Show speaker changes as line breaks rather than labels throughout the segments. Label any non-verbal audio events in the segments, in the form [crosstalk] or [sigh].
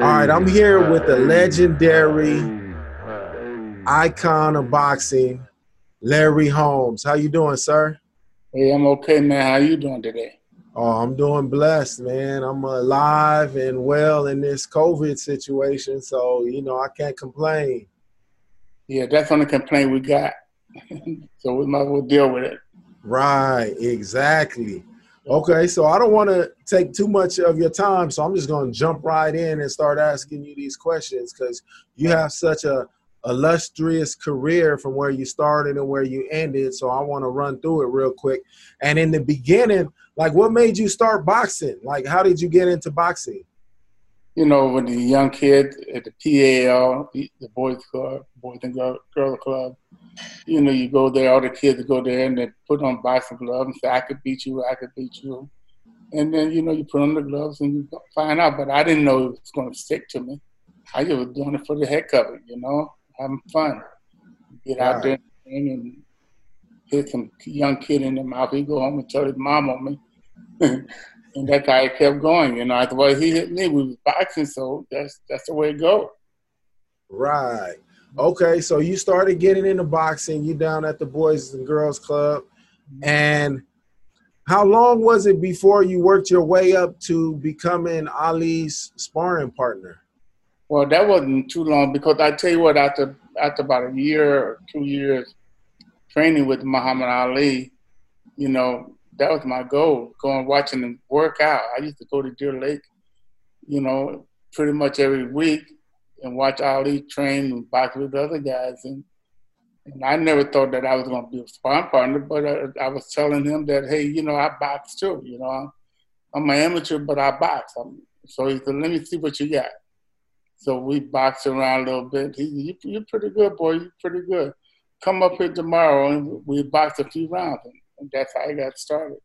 right, I'm here with the legendary icon of boxing, Larry Holmes. How you doing, sir?
Hey, I'm okay, man. How you doing today?
Oh, I'm doing blessed, man. I'm alive and well in this COVID situation, so you know I can't complain.
Yeah, that's on the only complaint we got. [laughs] so we might as well deal with it.
Right, exactly. Okay, so I don't want to take too much of your time, so I'm just going to jump right in and start asking you these questions because you have such a illustrious career from where you started and where you ended. So I want to run through it real quick. And in the beginning, like, what made you start boxing? Like, how did you get into boxing?
You know, when the young kid at the PAL, the Boys Club, Boys and Girl, Girl Club, you know, you go there, all the kids go there and they put on boxing gloves and say, I could beat you, I could beat you. And then, you know, you put on the gloves and you find out. But I didn't know it was going to stick to me. I just was doing it for the heck of it, you know, having fun. Get out there and hit some young kid in the mouth. He go home and tell his mom on me. [laughs] and that's how it kept going. You know, I thought, well, he hit me. We was boxing, so that's that's the way it goes.
Right. Okay, so you started getting into boxing. You down at the Boys and Girls Club, mm-hmm. and how long was it before you worked your way up to becoming Ali's sparring partner?
Well, that wasn't too long because I tell you what, after after about a year or two years training with Muhammad Ali, you know, that was my goal, going watching him work out. I used to go to Deer Lake, you know, pretty much every week and watch Ali train and box with other guys. And, and I never thought that I was going to be a sparring partner, but I, I, was telling him that, hey, you know, I box too. You know, I'm an amateur, but I box. I'm, so he said, let me see what you got. So we boxed around a little bit. He you, are pretty good, boy. You're pretty good. Come up here tomorrow and we boxed a few rounds. And, and that's how I got started.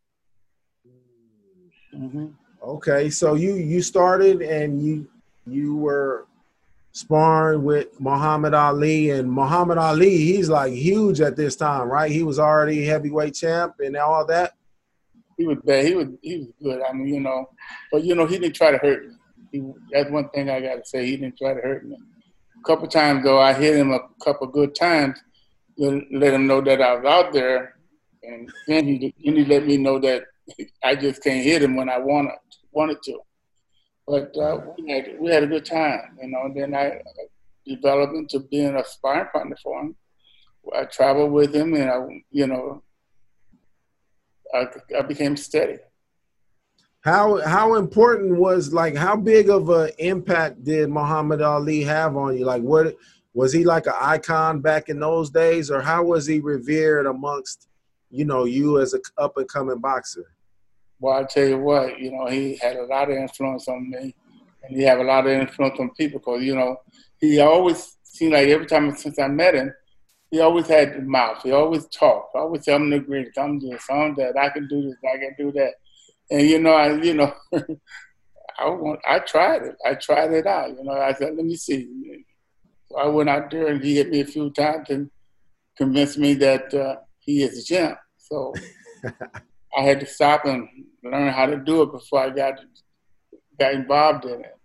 Mm-hmm. Okay, so you you started and you you were sparring with Muhammad Ali, and Muhammad Ali, he's like huge at this time, right? He was already heavyweight champ and all that.
He was bad. He was he was good. I mean, you know, but you know, he didn't try to hurt me. He, that's one thing I got to say. He didn't try to hurt me. A couple times though, I hit him a couple good times to let him know that I was out there, and then he then he let me know that [laughs] I just can't hit him when I wanted wanted to. But uh, we had we had a good time, you know. And then I developed into being a sparring partner for him. I traveled with him, and I, you know, I, I became steady.
How how important was like how big of an impact did Muhammad Ali have on you? Like what was he like an icon back in those days, or how was he revered amongst you know you as a up and coming boxer?
Well, I tell you what, you know, he had a lot of influence on me, and he had a lot of influence on people because, you know, he always seemed like every time since I met him, he always had the mouth. He always talked. Always tell him to agree. I'm this, I'm that. I can do this. I can do that. And you know, I you know, [laughs] I want. I tried it. I tried it out. You know, I said, let me see. So I went out there and he hit me a few times and convinced me that uh, he is a champ. So [laughs] I had to stop and learn how to do it before I got got involved in it.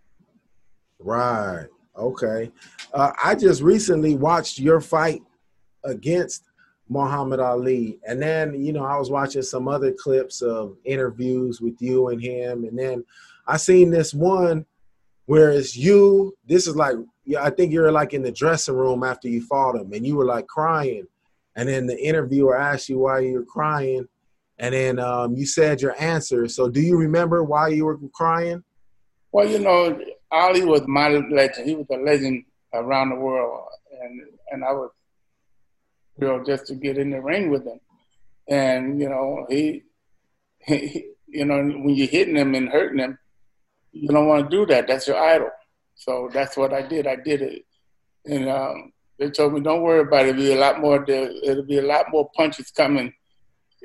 Right. Okay. Uh, I just recently watched your fight against Muhammad Ali, and then you know I was watching some other clips of interviews with you and him, and then I seen this one where it's you. This is like I think you're like in the dressing room after you fought him, and you were like crying, and then the interviewer asked you why you were crying, and then um, you said your answer. So, do you remember why you were crying?
Well, you know, Ali was my legend. He was a legend around the world, and and I was you know, just to get in the ring with him. And you know, he, he you know, when you're hitting him and hurting him, you don't want to do that. That's your idol. So that's what I did. I did it, and um, they told me, "Don't worry about it. It'll be a lot more. It'll be a lot more punches coming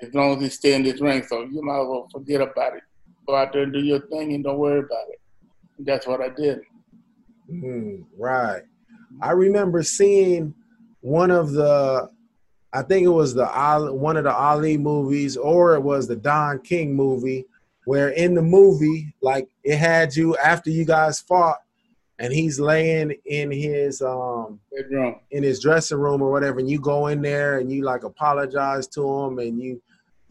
as long as he stay in this ring. So you might as well forget about it. Go out there and do your thing and don't worry about it. And that's what I did.
Mm, right. I remember seeing one of the, I think it was the Ali, one of the Ali movies, or it was the Don King movie, where in the movie, like it had you after you guys fought, and he's laying in his um
Bedroom.
in his dressing room or whatever, and you go in there and you like apologize to him and you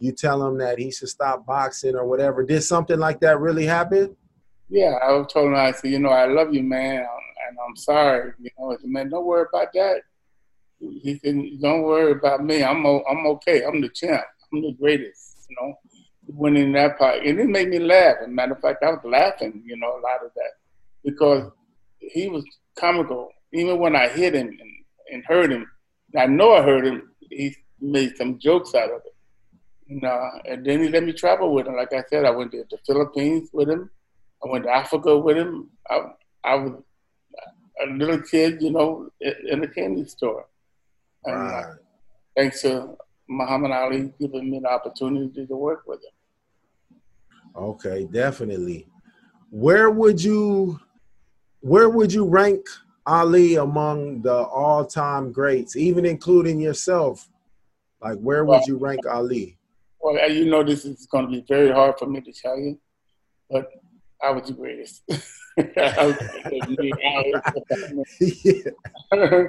you tell him that he should stop boxing or whatever. Did something like that really happen?
Yeah, I told him, I said, you know, I love you, man, and I'm sorry. You know, I said, man, don't worry about that. He said, don't worry about me. I'm I'm okay. I'm the champ. I'm the greatest. You know, winning that fight, and it made me laugh. As a matter of fact, I was laughing. You know, a lot of that because he was comical. Even when I hit him and, and hurt him, I know I hurt him. He made some jokes out of it. And, uh, and then he let me travel with him. Like I said, I went to the Philippines with him. I went to Africa with him. I, I was a little kid, you know, in a candy store. And, uh,
Right.
thanks to Muhammad Ali giving me the opportunity to work with him.
Okay, definitely. Where would you where would you rank Ali among the all-time greats, even including yourself? Like where would you rank Ali?
Well, you know, this is going to be very hard for me to tell you, but I was the greatest. [laughs] I was- [laughs]
yeah. [laughs]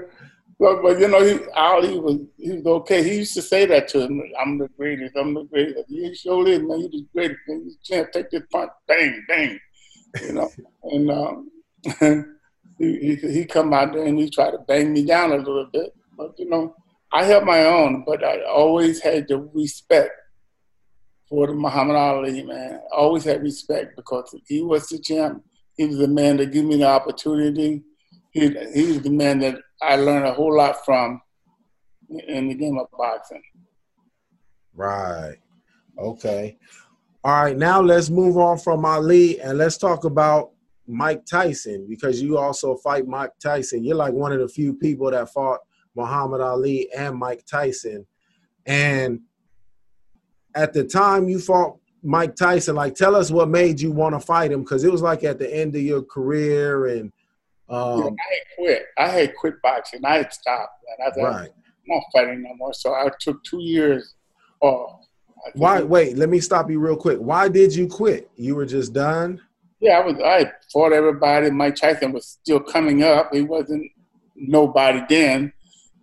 but, but you know, he, Ali was he was okay. He used to say that to him. I'm the greatest. I'm the greatest. You sure is, man. You the greatest. Man. You can't take this punch. Bang, bang. You know, and um, he, he he come out there and he tried to bang me down a little bit. But you know, I held my own. But I always had the respect for Muhammad Ali man. Always had respect because he was the champ. He was the man that gave me the opportunity. He, he was the man that I learned a whole lot from in the game of boxing.
Right. Okay. All right, now let's move on from Ali and let's talk about Mike Tyson because you also fight Mike Tyson. You're like one of the few people that fought Muhammad Ali and Mike Tyson. And at the time you fought Mike Tyson, like tell us what made you want to fight him because it was like at the end of your career and um,
I had quit. I had quit boxing. I had stopped. And I thought,
right.
I'm not fighting no more. So I took two years off.
Why wait, let me stop you real quick. Why did you quit? You were just done?
Yeah, I was. I fought everybody. Mike Tyson was still coming up. He wasn't nobody then,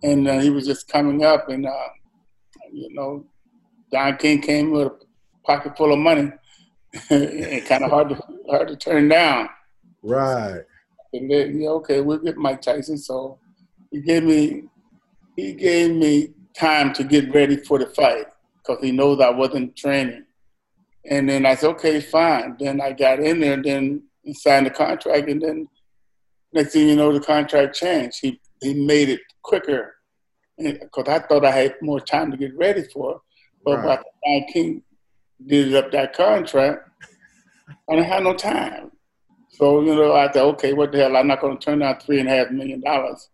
and uh, he was just coming up. And uh, you know, Don King came with a pocket full of money, [laughs] and kind of hard to hard to turn down.
Right.
And then, yeah, okay, we'll get Mike Tyson. So he gave me he gave me time to get ready for the fight because he knows I wasn't training. And then I said, okay, fine. Then I got in there, then he signed the contract, and then next thing you know, the contract changed. He he made it quicker because I thought I had more time to get ready for. it. But
Right.
by the time King did up that contract, I didn't have no time. So, you know, I thought, okay, what the hell? I'm not going to turn down three and a half million dollars.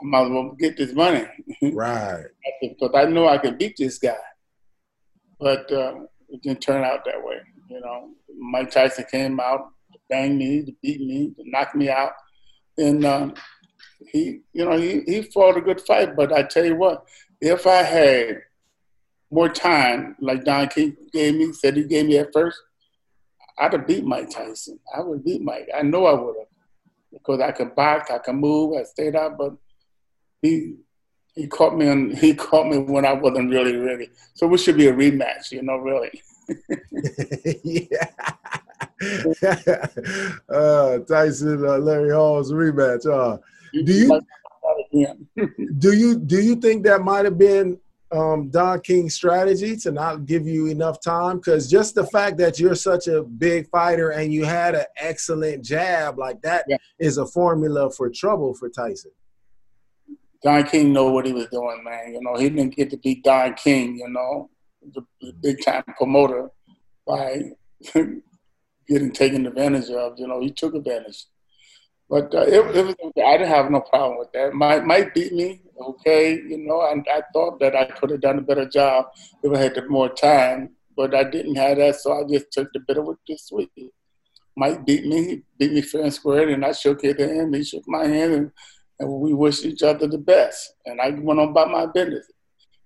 I might as well get this money [laughs]
Right.
because I know I can beat this guy. But uh, it didn't turn out that way. You know, Mike Tyson came out, to bang me, to beat me, to knock me out, and um, he, you know, he, he fought a good fight. But I tell you what, if I had more time, like Don King gave me, said he gave me at first, I'd have beat Mike Tyson. I would beat Mike. I know I would have because I could box, I could move, I stayed out, but he he caught me on he caught me when I wasn't really ready. So we should be a rematch, you know, really. [laughs] [laughs]
yeah. [laughs] uh, Tyson, uh, Larry Holmes rematch. Uh, Do you- do you do you think that might have been um, Don King's strategy to not give you enough time? Because just the fact that you're such a big fighter and you had an excellent jab like that is
Yeah.
a formula for trouble for Tyson.
Don King know what he was doing, man. You know, he didn't get to beat Don King, you know, the, the big time promoter by [laughs] getting taken advantage of. You know, he took advantage. But uh, it, it was. I didn't have no problem with that. Mike, Mike beat me, okay. You know, and I thought that I could have done a better job if I had more time, but I didn't have that, so I just took the bitter with the sweet. Mike beat me, beat me fair and square, and I shook his hand. He shook my hand, and, and we wished each other the best. And I went on about my business.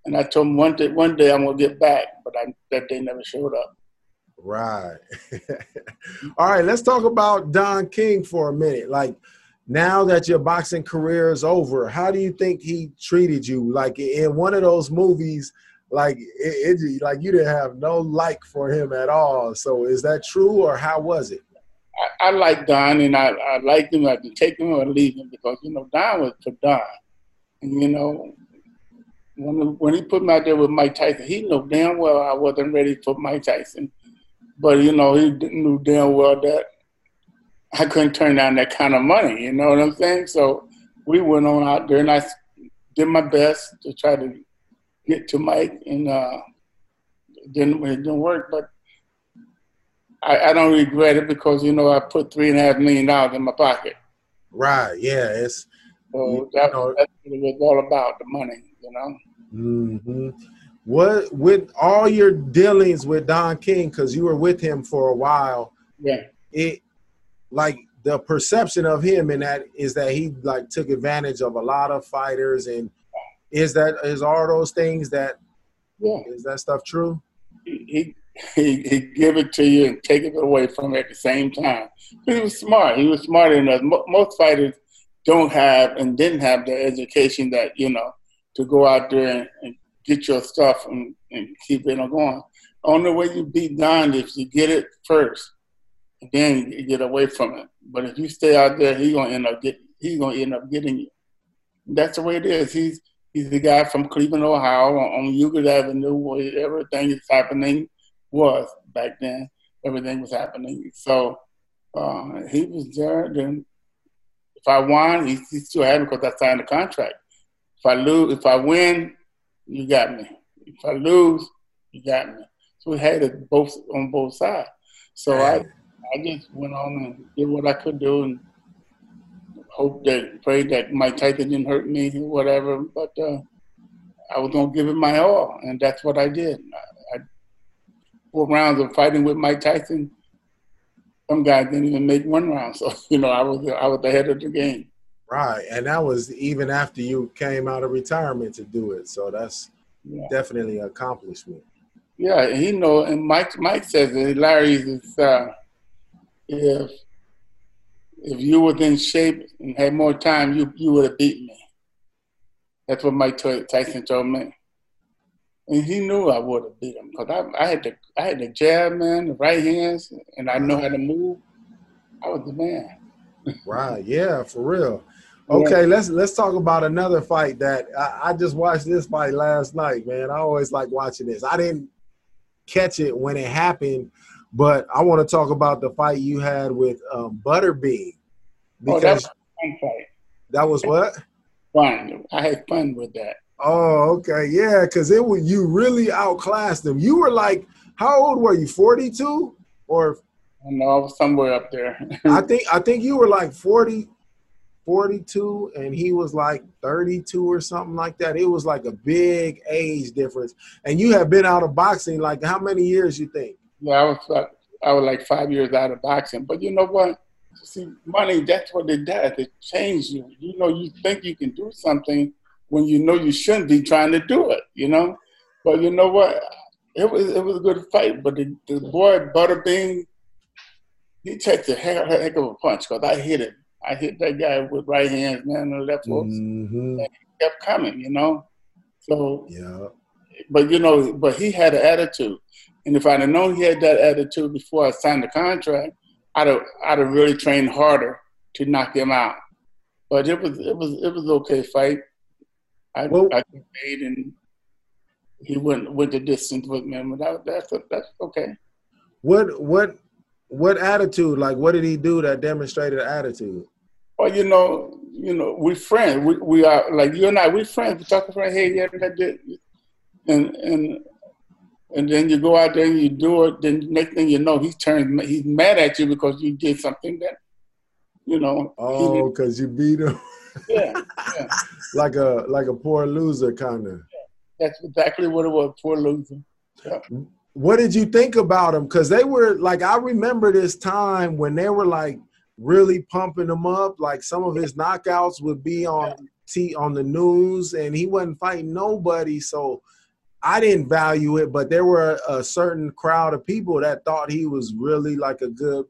And I told him one day, one day I'm gonna get back, but I, that day never showed up.
Right. [laughs] All right, let's talk about Don King for a minute. Like now that your boxing career is over, how do you think he treated you? Like in one of those movies, like it, it like you didn't have no like for him at all. So is that true or how was it?
I, I like Don and I, I liked him. I could take him or leave him because you know Don was for Don, and you know when when he put me out there with Mike Tyson, he knew damn well I wasn't ready for Mike Tyson, but you know he knew damn well that I couldn't turn down that kind of money. You know what I'm saying? So we went on out there, and I did my best to try to get to Mike, and uh, it didn't it didn't work. But I, I don't regret it because you know I put three and a half million dollars in my pocket.
Right. Yeah. It's
so that, know, that's what it was all about the money. You know.
Mm-hmm. What with all your dealings with Don King, because you were with him for a while.
Yeah.
It like the perception of him in that is that he like took advantage of a lot of fighters and is that is all those things that
yeah.
is that stuff true?
He he, he give it to you and take it away from you at the same time. He was smart. He was smart enough. Most fighters don't have and didn't have the education that you know to go out there and, and get your stuff and, and keep it on going. Only way you beat Don is you get it first then you get away from it. But if you stay out there, he's gonna end up get he's gonna end up getting you. That's the way it is. He's he's the guy from Cleveland, Ohio, on, on Euclid Avenue, where everything is happening was back then. Everything was happening. So uh, he was there. Then if I won, he's, he's still happy because I signed the contract. If I lose, if I win, you got me. If I lose, you got me. So we had it both on both sides. So I I just went on and did what I could do and hope that, prayed that Mike Tyson didn't hurt me or whatever. But uh, I was gonna give it my all, and that's what I did. I, I four rounds of fighting with Mike Tyson. Some guys didn't even make one round, [laughs] so you know I was I was ahead of the game.
Right, and that was even after you came out of retirement to do it. So that's yeah. definitely an accomplishment.
Yeah, he know, and Mike Mike says that Larry's is uh, if if you was in shape and had more time, you you would have beat me. That's what Mike Tyson told me, and he knew I would have beat him because I, I had the I had the jab, man, the right hands, and I know how to move. I was the man. [laughs]
right? Yeah, for real. Okay, yeah. let's let's talk about another fight that I, I just watched this fight last night, man. I always like watching this. I didn't catch it when it happened but I want to talk about the fight you had with um, Butterbean.
Because oh, that was fun fight.
That was what?
Fun. I had fun with that.
Oh, okay, yeah, because it was you really outclassed them. You were like, how old were you? Forty two or?
No, somewhere up there. [laughs]
I think I think you were like 40, 42 and he was like 32 or something like that. It was like a big age difference. And you have been out of boxing like how many years you think?
Yeah, I was like, I was like five years out of boxing. But you know what? See, money, that's what it does. It changes you. You know, you think you can do something when you know you shouldn't be trying to do it, you know? But you know what? It was it was a good fight, but the, the boy Butterbean, he takes a heck, heck of a punch because I hit it. I hit that guy with right hands, man, and left hooks. Mm-hmm. And he kept coming, you know? So,
yeah.
But, you know, but he had an attitude. And if I'd have known he had that attitude before I signed the contract, I'd have I'd have really trained harder to knock him out. But it was it was it was okay fight. I well, I made and he went went the distance with me. But that, that's that's okay.
What what what attitude? Like what did he do that demonstrated attitude?
Well, you know, you know, we friends. We we are like you and I. We friends. We talking for hey, yeah, that did, and and and then you go out there and you do it. Then next thing you know, he turns he's mad at you because you did something that, you know.
Oh, because you beat him.
Yeah, yeah. [laughs]
like a like a poor loser kind of.
Yeah, that's exactly what it was, poor loser. Yeah.
What did you think about him? Because they were like, I remember this time when they were like really pumping him up. Like some of his knockouts would be on T on the news, and he wasn't fighting nobody. So I didn't value it, but there were a certain crowd of people that thought he was really like a good.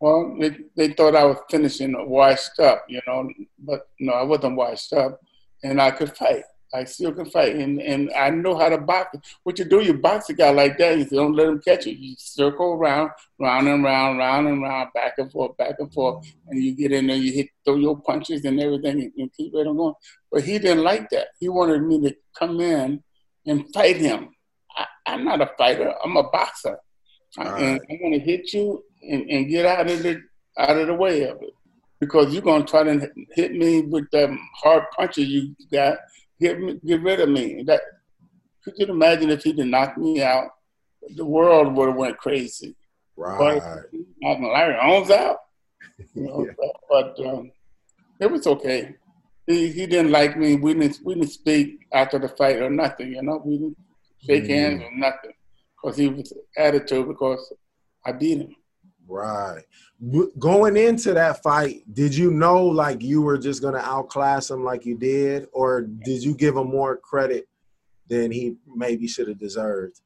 Well, they, they thought I was finishing washed up, you know, but no, I wasn't washed up, and I could fight. I still can fight, and, and I know how to box. What you do, you box a guy like that. You don't let him catch you. You circle around, round and round, round and round, back and forth, back and forth, and you get in there. You hit, throw your punches and everything, and, keep it on going. But he didn't like that. He wanted me to come in and fight him. I, am not a fighter. I'm a boxer, right. and I'm going to hit you and, and get out of the out of the way of it because you're going to try to hit me with them hard punches you got get me, get rid of me. That could you imagine if he did knock me out? The world would have went crazy.
Right.
But Larry Holmes out. [laughs] You know, yeah. But, but um, it was okay. He he didn't like me. We didn't we didn't speak after the fight or nothing. You know, we didn't shake mm. hands or nothing because he was attitude because I beat him.
Right. Going into that fight, did you know like you were just gonna outclass him like you did, or did you give him more credit than he maybe should have deserved?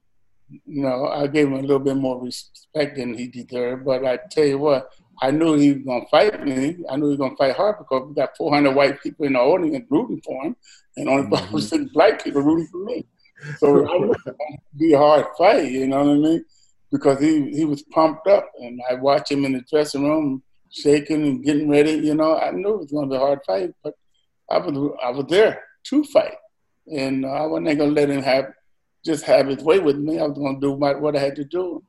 No, I gave him a little bit more respect than he deserved. But I tell you what, I knew he was gonna fight me. I knew he was gonna fight hard because we got 400 white people in the audience rooting for him, and only mm-hmm. [laughs] 5% black people rooting for me. So it was gonna be a hard fight. You know what I mean? because he, he was pumped up. And I watched him in the dressing room shaking and getting ready. You know, I knew it was going to be a hard fight, but I was, I was there to fight. And uh, I wasn't going to let him have just have his way with me. I was going to do my, what I had to do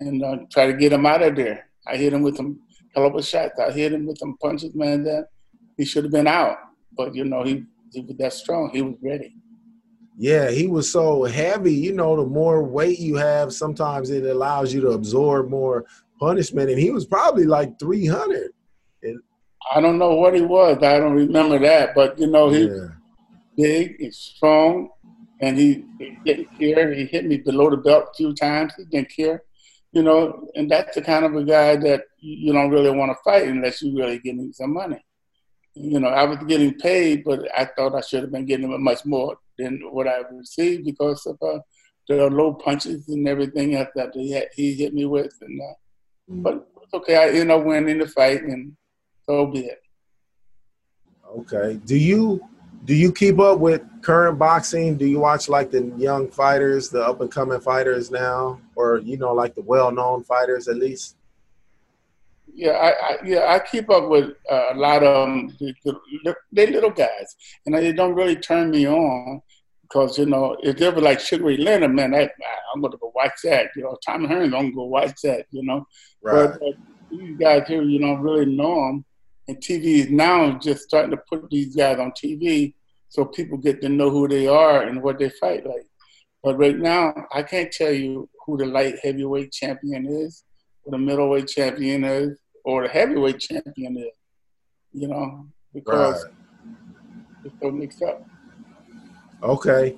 and uh, try to get him out of there. I hit him with some hell of a shots. I hit him with some punches, man, that he should have been out. But, you know, he, he was that strong. He was ready.
Yeah, he was so heavy. You know, the more weight you have, sometimes it allows you to absorb more punishment. And he was probably like 300. And,
I don't know what he was. I don't remember that. But, you know, he yeah. big, he's strong, and he, he didn't care. He hit me below the belt a few times. He didn't care. You know, and that's the kind of a guy that you don't really want to fight unless you really getting some money. You know, I was getting paid, but I thought I should have been getting much more than what I received because of uh, the low punches and everything else that he, had, he hit me with. And uh, mm. but it's okay. I ended up winning the fight, and so be it.
Okay. Do you do you keep up with current boxing? Do you watch like the young fighters, the up and coming fighters now, or you know, like the well known fighters at least?
Yeah, I, I, yeah I keep up with uh, a lot of them. They little guys, and they don't really turn me on because you know if they were like Sugar Ray Leonard, man, I, I'm gonna go watch that. You know, Tommy Hearns, I'm gonna go watch that. You know, right. but, but these guys here, you don't really know them, and TV is now just starting to put these guys on TV so people get to know who they are and what they fight like. But right now, I can't tell you who the light heavyweight champion is, or the middleweight champion is, or the heavyweight champion is. You know, because right. it's so mixed up.
Okay.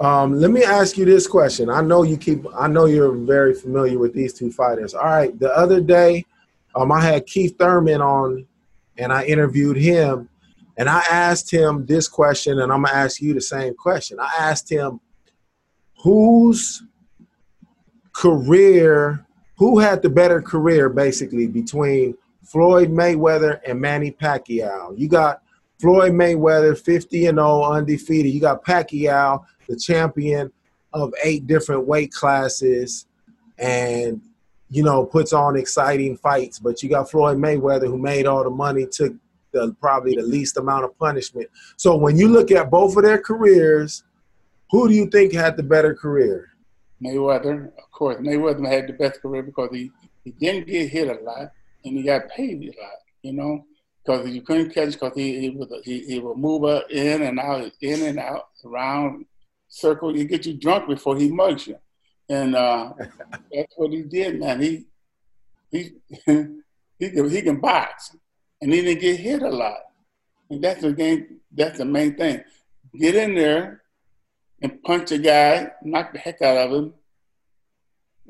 Um, let me ask you this question. I know you keep. I know you're very familiar with these two fighters. All right. The other day, um, I had Keith Thurman on, and I interviewed him, and I asked him this question, and I'm gonna ask you the same question. I asked him, whose career, who had the better career, basically between Floyd Mayweather and Manny Pacquiao? You got Floyd Mayweather, 50 and 0, undefeated. You got Pacquiao, the champion of eight different weight classes, and you know puts on exciting fights. But you got Floyd Mayweather, who made all the money, took the, probably the least amount of punishment. So when you look at both of their careers, who do you think had the better career?
Mayweather, of course. Mayweather had the best career because he, he didn't get hit a lot and he got paid a lot, you know because you couldn't catch because he he would he, he would move up in and out, in and out, around circle. He get you drunk before he mugs you, and uh, [laughs] that's what he did, man. He he [laughs] he can he can box, and he didn't get hit a lot, and that's the game. That's the main thing. Get in there and punch a guy, knock the heck out of him,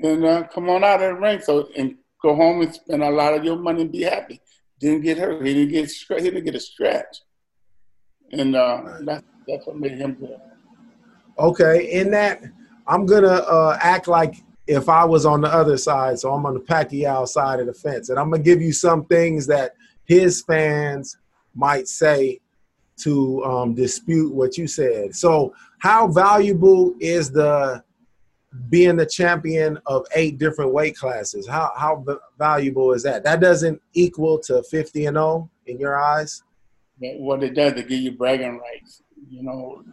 and uh, come on out of the ring. So and go home and spend a lot of your money and be happy didn't get hurt. He didn't get he didn't get a scratch, and uh, that's that's what made him good.
Okay, in that, I'm gonna uh, act like if I was on the other side, so I'm on the Pacquiao side of the fence, and I'm gonna give you some things that his fans might say to um, dispute what you said. So, how valuable is the being the champion of eight different weight classes? How how valuable is that? That doesn't equal to 50 and 0 in your eyes.
What it does, it give you bragging rights. You know,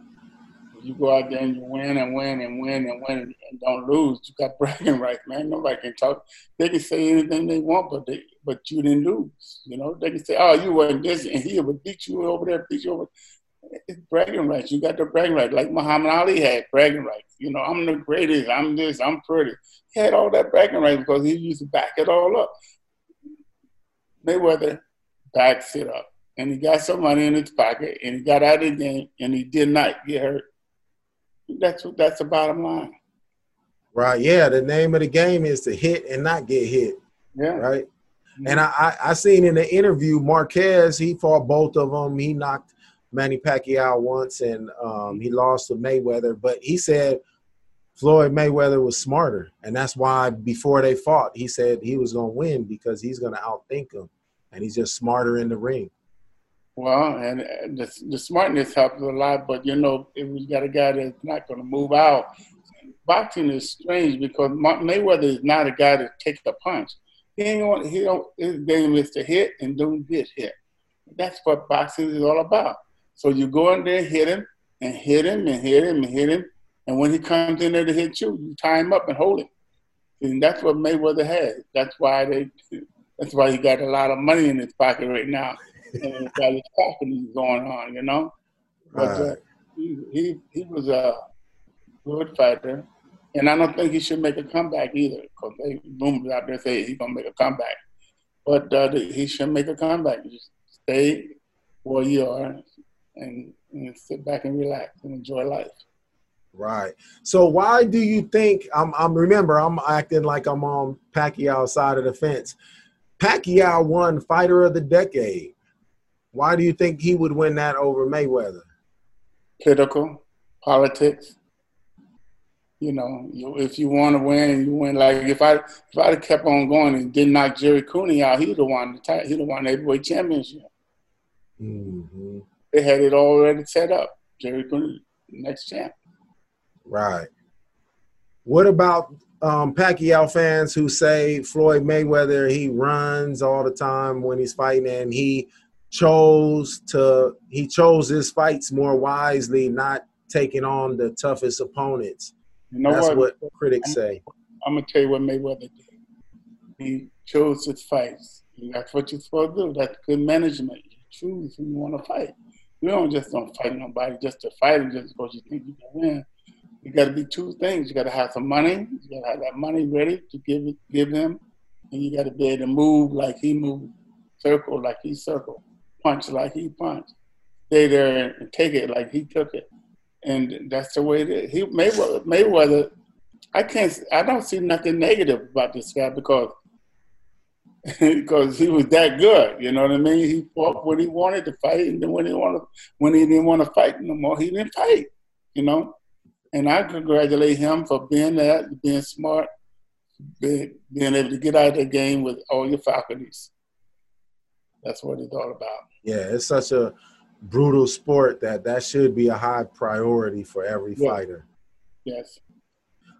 you go out there and you win and win and win and win and don't lose, you got [laughs] bragging rights, man. Nobody can talk. They can say anything they want, but they but you didn't lose. You know, they can say, "Oh, you weren't this," and he would beat you over there, beat you over. It's bragging rights. You got the bragging rights, like Muhammad Ali had bragging rights. You know, I'm the greatest. I'm this. I'm pretty. He had all that bragging rights because he used to back it all up. Mayweather backs it up, and he got some money in his pocket, and he got out of the game, and he did not get hurt that's what. that's the bottom line.
Right. Yeah. The name of the game is to hit and not get hit.
Yeah.
Right. Mm-hmm. And I, I, I seen in the interview Marquez he fought both of them. He knocked Manny Pacquiao once and um, he lost to Mayweather, but he said Floyd Mayweather was smarter, and that's why before they fought, he said he was going to win because he's going to outthink him, and he's just smarter in the ring.
Well, and the, the smartness helps a lot, but you know, if we got a guy that's not going to move out, boxing is strange because Mayweather is not a guy that takes a punch. He ain't want, he don't, his game is to hit and don't get hit. That's what boxing is all about. So you go in there hit him and hit him and hit him and hit him. And when he comes in there to hit you, you tie him up and hold him. And that's what Mayweather has. That's why they, that's why he got a lot of money in his pocket right now and got his company going on, you know. But uh, he, he he was a good fighter, and I don't think he should make a comeback either, because they rumors out there say he's gonna make a comeback. But uh, he should make a comeback. Just stay where you are and, and sit back and relax and enjoy life.
Right. So why do you think I'm I'm remember I'm acting like I'm on Pacquiao's side of the fence. Pacquiao won fighter of the decade. Why do you think he would win that over Mayweather?
Political, politics. You know, if you want to win, you win. Like if I if I'd have kept on going and didn't knock Jerry Cooney out, he'd have won the title. He'd have won the heavyweight championship. Mm-hmm. They had it already set up. Jerry Cooney, next champ.
Right. What about um, Pacquiao fans who say Floyd Mayweather he runs all the time when he's fighting and he chose to he chose his fights more wisely, not taking on the toughest opponents. You know That's what, what critics
I'm,
say.
I'm gonna tell you what Mayweather did. He chose his fights. That's what you're supposed to do. That's good management. You choose who you want to fight. You don't just don't fight nobody just to fight him just because you think you can win. You got to be two things. You got to have some money. You got to have that money ready to give it, give him, and you got to be able to move like he moved, circle like he circled punch like he punched. Stay there and take it like he took it. And that's the way it is. He Mayweather, Mayweather I can't I don't see nothing negative about this guy because [laughs] because he was that good. You know what I mean? He fought when he wanted to fight, and then when he wanted, when he didn't want to fight no more, he didn't fight. You know, and I congratulate him for being that, being smart, being, being able to get out of the game with all your faculties. That's what it's all about.
Yeah, it's such a brutal sport that that should be a high priority for every
yeah.
fighter.
Yes.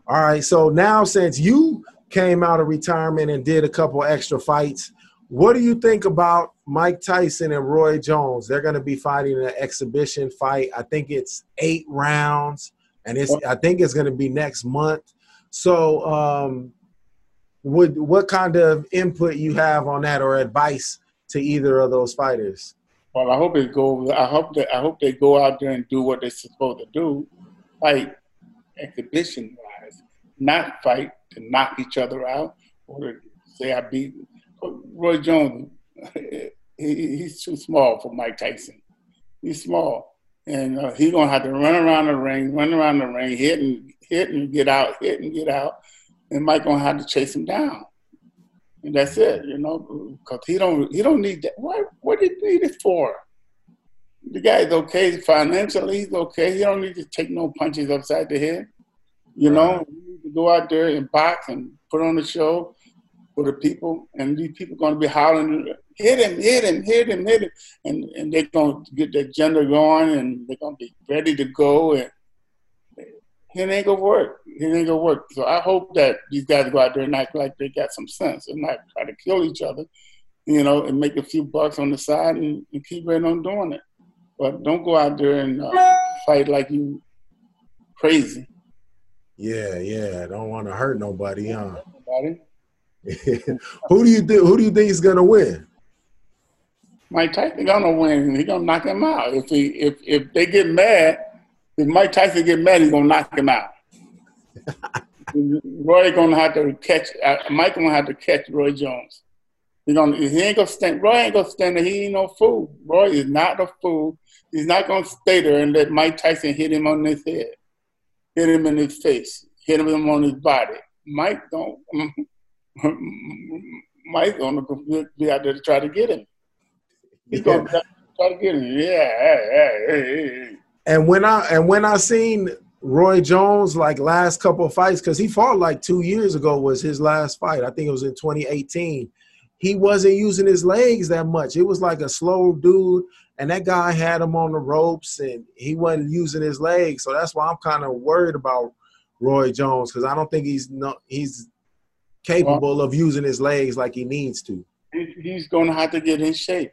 All right. So now, since you came out of retirement and did a couple extra fights, what do you think about Mike Tyson and Roy Jones? They're going to be fighting an exhibition fight. I think it's eight rounds, and it's I think it's going to be next month. So, um, would what kind of input you have on that or advice to either of those fighters?
Well, I hope it go. I hope that I hope they go out there and do what they're supposed to do, fight exhibition not fight to knock each other out or say I beat Roy Jones. [laughs] He, he's too small for Mike Tyson. He's small, and uh, he's gonna have to run around the ring, run around the ring, hit and hit and get out, hit and get out, and Mike gonna have to chase him down and that's it. You know, because he don't he don't need that. What what did he need it for? the guy's okay financially. He's okay. He don't need to take no punches upside the head. You know, need to go out there and box and put on a show for the people, and these people going to be hollering, hit him, hit him, hit him, hit him, and and they're going to get their gender going, and they're going to be ready to go, and it ain't gonna work. It ain't gonna work. So I hope that these guys go out there and act like they got some sense and not try to kill each other, you know, and make a few bucks on the side and, and keep right on doing it. But don't go out there and uh, fight like you crazy.
Yeah, yeah. Don't want to hurt nobody, huh?
Nobody. [laughs]
who do you think? Who do you think is gonna win?
Mike Tyson gonna win. He gonna knock him out. If he if if they get mad, if Mike Tyson get mad, he's gonna knock him out. [laughs] Roy gonna have to catch. Uh, Mike gonna have to catch Roy Jones. He gonna. He ain't gonna stand. Roy ain't gonna stand there. He ain't no fool. Roy is not a fool. He's not gonna stay there and let Mike Tyson hit him on his head, hit him in his face, hit him on his body. Mike don't. [laughs] Mike gonna be out there to try to get him. He's gonna try to get him. Yeah. Hey, hey, hey.
And when I and when I seen Roy Jones like last couple of fights, because he fought like two years ago was his last fight. I think it was in 2018. He wasn't using his legs that much. It was like a slow dude, and that guy had him on the ropes, and he wasn't using his legs. So that's why I'm kind of worried about Roy Jones because I don't think he's no he's capable of using his legs like he needs to.
He's going to have to get in shape.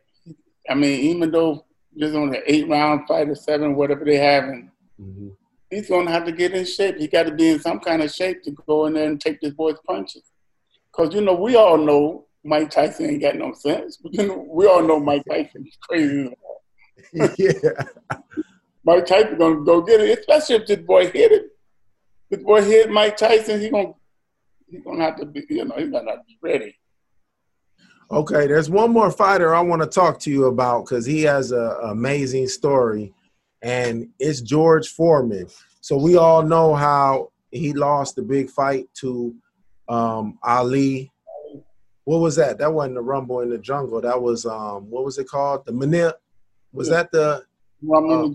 I mean, even though just on an eight round fight or seven, whatever they have, and mm-hmm. he's going to have to get in shape. He got to be in some kind of shape to go in there and take this boy's punches. Because you know, we all know Mike Tyson ain't got no sense. But [laughs] you know, we all know Mike Tyson's crazy.
Yeah. [laughs]
Mike Tyson gonna go get it, especially if this boy hit it. This boy hit Mike Tyson, he gonna he's gonna have to be, you know, he's gonna be ready.
Okay, there's one more fighter I want to talk to you about because he has an amazing story, and it's George Foreman. So we all know how he lost the big fight to um, Ali. What was that? That wasn't the Rumble in the Jungle. That was um, what was it called? The Manila. Was that the uh,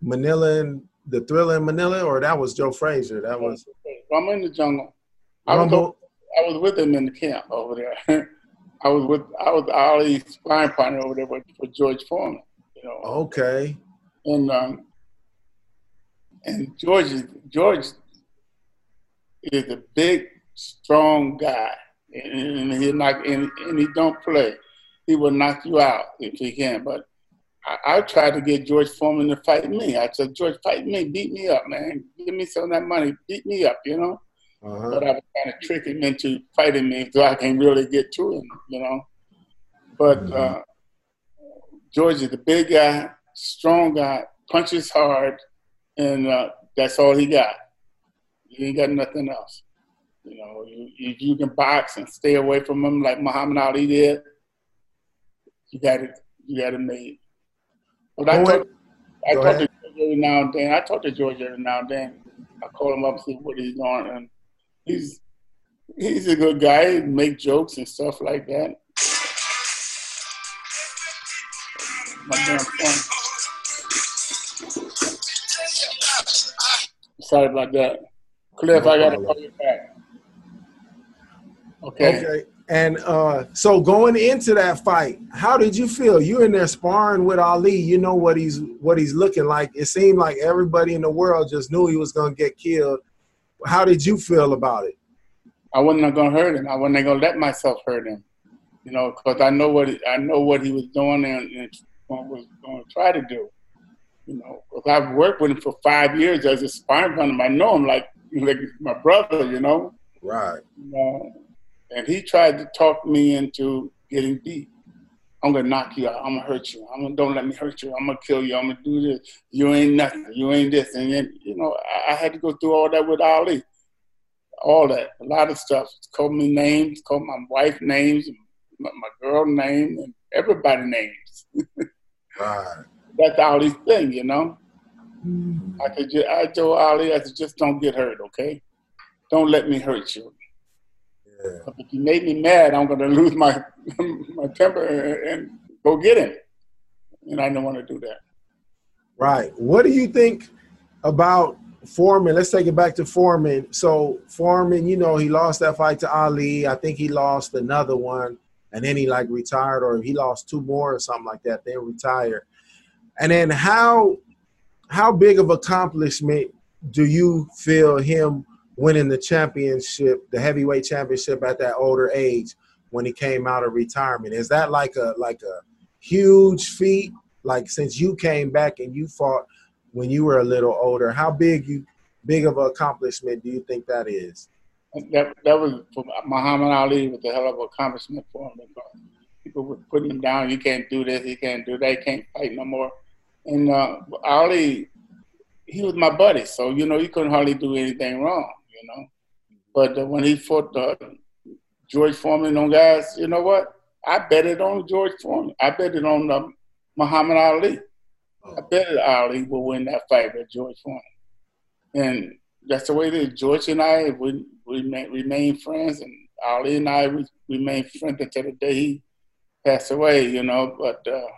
Manila and the Thriller in Manila, or that was Joe Frazier? That was
Rumble in the Jungle. I was, I was with him in the camp over there. [laughs] I was with I was Ali's sparring partner over there with, with George Foreman. You know.
Okay.
And um, and George is George is a big, strong guy, and, and he knock and, and he don't play. He will knock you out if he can. But I, I tried to get George Foreman to fight me. I said, George, fight me, beat me up, man. Give me some of that money, beat me up, you know. Uh-huh. But I was kind of tricking him into fighting me so I can really get to him, you know. But mm-hmm. uh, George is a big guy, strong guy, punches hard, and uh, that's all he got. He ain't got nothing else. You know, if you can box and stay away from him like Muhammad Ali did, you got it. You got it made. But I talk, I talk to George every now and then. I talk to George every now and then. I call him up, see what he's doing, and he's he's a good guy. Make jokes and stuff like that. My damn phone. Sorry about that. Cliff, no I gotta call you back. Okay. Okay.
And uh, so going into that fight, how did you feel? You're in there sparring with Ali. You know what he's what he's looking like. It seemed like everybody in the world just knew he was gonna get killed how did you feel about it?
I wasn't gonna hurt him. I wasn't gonna let myself hurt him. You know, because I know what I know what he was doing and, and was going to try to do. You know, because I've worked with him for five years as a sparring partner. I know him like like my brother. You know.
Right.
You know, and he tried to talk me into getting beat. I'm gonna knock you out. I'm gonna hurt you. I'm gonna don't let me hurt you. I'm gonna kill you. I'm gonna do this. You ain't nothing. You ain't this. And then you know, I, I had to go through all that with Ali. All that, a lot of stuff. Called me names. Called my wife names. My, my girl name and everybody names. [laughs]
right.
That's Ali's thing, you know. Mm-hmm. I could just, I told Ali, I said, just don't get hurt, okay? Don't let me hurt you. Yeah. If you made me mad, I'm going to lose my [laughs] my temper and go get him. and I don't want to do that.
Right. What do you think about Foreman? Let's take it back to Foreman. So Foreman, you know, he lost that fight to Ali. I think he lost another one, and then he like retired, or he lost two more or something like that. Then retired. And then how how big of accomplishment do you feel him winning the championship, the heavyweight championship at that older age when he came out of retirement? Is that like a like a huge feat? Like since you came back and you fought when you were a little older, how big you big of an accomplishment do you think that is?
That that was for Muhammad Ali was a hell of an accomplishment for him people were putting him down. You can't do this. He can't do that. He can't fight no more. And uh, Ali, he was my buddy, so you know he couldn't hardly do anything wrong. You know, but uh, when he fought uh, George Foreman on guys, you know what? I bet it on George Foreman. I bet it on uh, Muhammad Ali. I betted Ali will win that fight with George Foreman. And that's the way that George and I, we, we remain friends, and Ali and I we remain friends until the day he passed away, you know. But uh,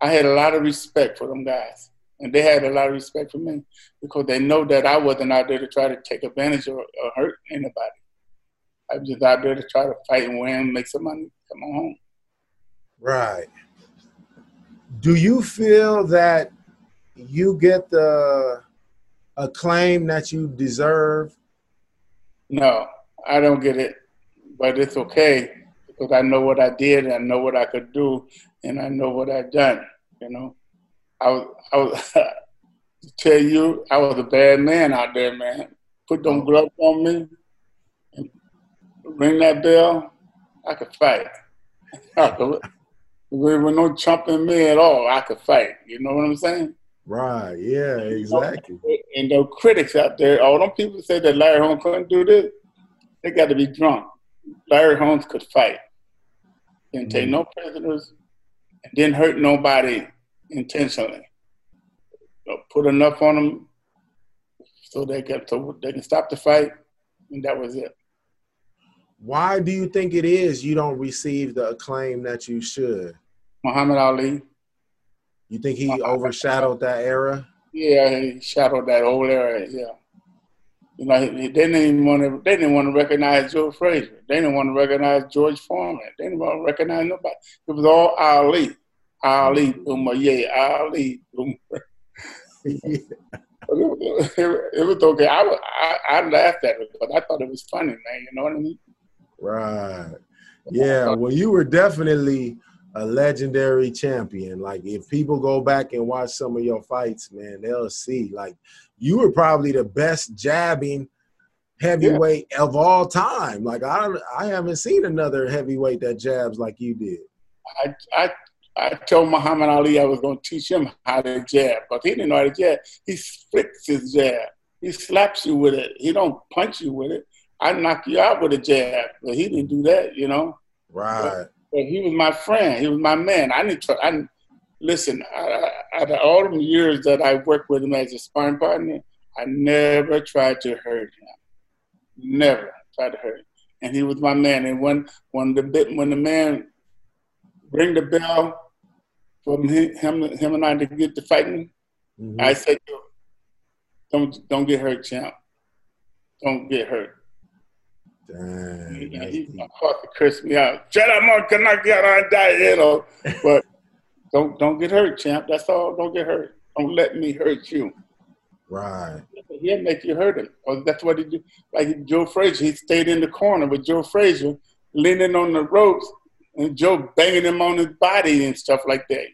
I had a lot of respect for them guys. And they had a lot of respect for me because they know that I wasn't out there to try to take advantage or, or hurt anybody. I was just out there to try to fight and win, make some money, come on home.
Right. Do you feel that you get the acclaim that you deserve?
No, I don't get it, but it's okay because I know what I did and I know what I could do and I know what I've done. You know, I was, I was [laughs] tell you, I was a bad man out there, man. Put them gloves on me, and ring that bell, I could fight. [laughs] I could, there was no chumping me at all. I could fight. You know what I'm saying?
Right. Yeah. Exactly.
And the critics out there, all them people say that Larry Holmes couldn't do this, they got to be drunk. Larry Holmes could fight. Didn't take mm-hmm. no prisoners. Didn't hurt nobody intentionally. Put enough on them so they can so they can stop the fight, and that was it.
Why do you think it is you don't receive the acclaim that you should?
Muhammad Ali.
You think he overshadowed that era?
Yeah, he shadowed that whole era. Yeah. You know, they didn't even want to. They didn't want to recognize Joe Frazier. They didn't want to recognize George Foreman. They didn't want to recognize nobody. It was all Ali, Ali Boomer, yeah, Ali um. [laughs] Boomer. it, it, was okay. I, I, I laughed at it, but I thought it was funny, man. You know what I mean?
Right. Yeah. Well, you were definitely a legendary champion. Like if people go back and watch some of your fights, man, they'll see like you were probably the best jabbing heavyweight yeah. of all time. Like I I haven't seen another heavyweight that jabs like you did.
I I I told Muhammad Ali I was going to teach him how to jab, but he didn't know how to jab. He flicks his jab. He slaps you with it. He don't punch you with it. I knock you out with a jab, but he didn't do that, you know.
Right.
But, but he was my friend. He was my man. I didn't. Try, I listen. I, out of all the years that I worked with him as a sparring partner, I never tried to hurt him. Never tried to hurt him. And he was my man. And when when the when the man ring the bell for him him and I to get to fighting, mm-hmm. I said, "Don't don't get hurt, champ. Don't get hurt."
Dang,
he, he to curse me out. Shut up, man! Can I get on that? You know, but don't don't get hurt, champ. That's all. Don't get hurt. Don't let me hurt you.
Right.
He'll make you hurt him. Or that's what he do. Like Joe Frazier, he stayed in the corner with Joe Frazier, leaning on the ropes, and Joe banging him on his body and stuff like that.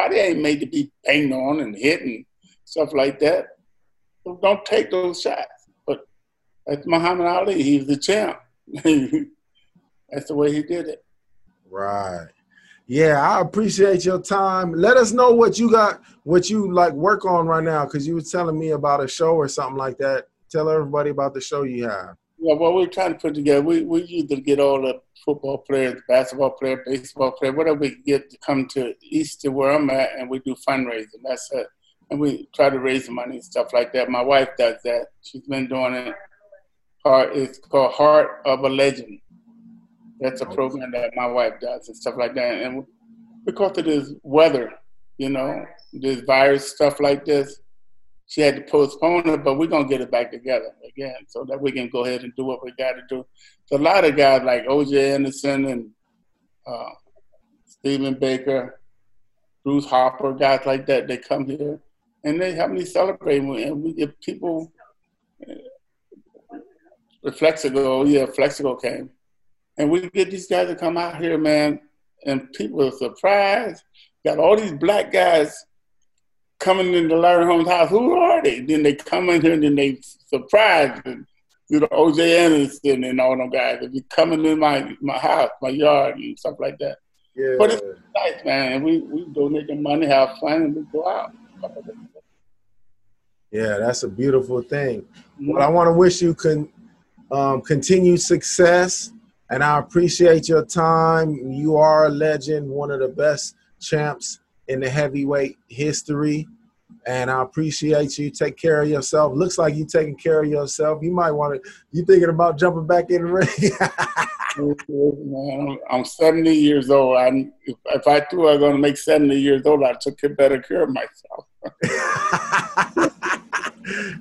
Body ain't made to be banged on and hit and stuff like that. So don't take those shots. But that's Muhammad Ali. He's the champ. [laughs] that's the way he did it.
Right. Yeah, I appreciate your time. Let us know what you got, what you like work on right now, because you were telling me about a show or something like that. Tell everybody about the show you have.
Yeah, well, we're trying to put together. We we either get all the football players, basketball players, baseball players, whatever we get to come to east to where I'm at, and we do fundraising. That's it, and we try to raise money and stuff like that. My wife does that. She's been doing it. Heart, it's called Heart of a Legend. That's a program that my wife does and stuff like that. And because of this weather, you know, this virus stuff like this. She had to postpone it, but we're gonna get it back together again so that we can go ahead and do what we got to do. So a lot of guys like O.J. Anderson and uh, Stephen Baker, Bruce Harper, guys like that, they come here and they help me celebrate, and we get people. The Flexigo, yeah, Flexigo came, and we get these guys to come out here, man, and people are surprised. Got all these black guys coming into Larry Holmes' house. Who are they? Then they come in here and then they surprise and you know OJ Anderson and all them guys. They be coming in my my house, my yard, and stuff like that. Yeah. But it's nice, man. We we donate the money, have fun, and we go out.
Yeah, that's a beautiful thing. Mm-hmm. Well, I want to wish you con, um, continued success, and I appreciate your time. You are a legend, one of the best champs in the heavyweight history, and I appreciate you. Take care of yourself. Looks like you taking care of yourself. You might want to. You thinking about jumping back in the ring? [laughs]
Man, I'm 70 years old. I if, if I thought I was going to make 70 years old, I took better care of myself. [laughs]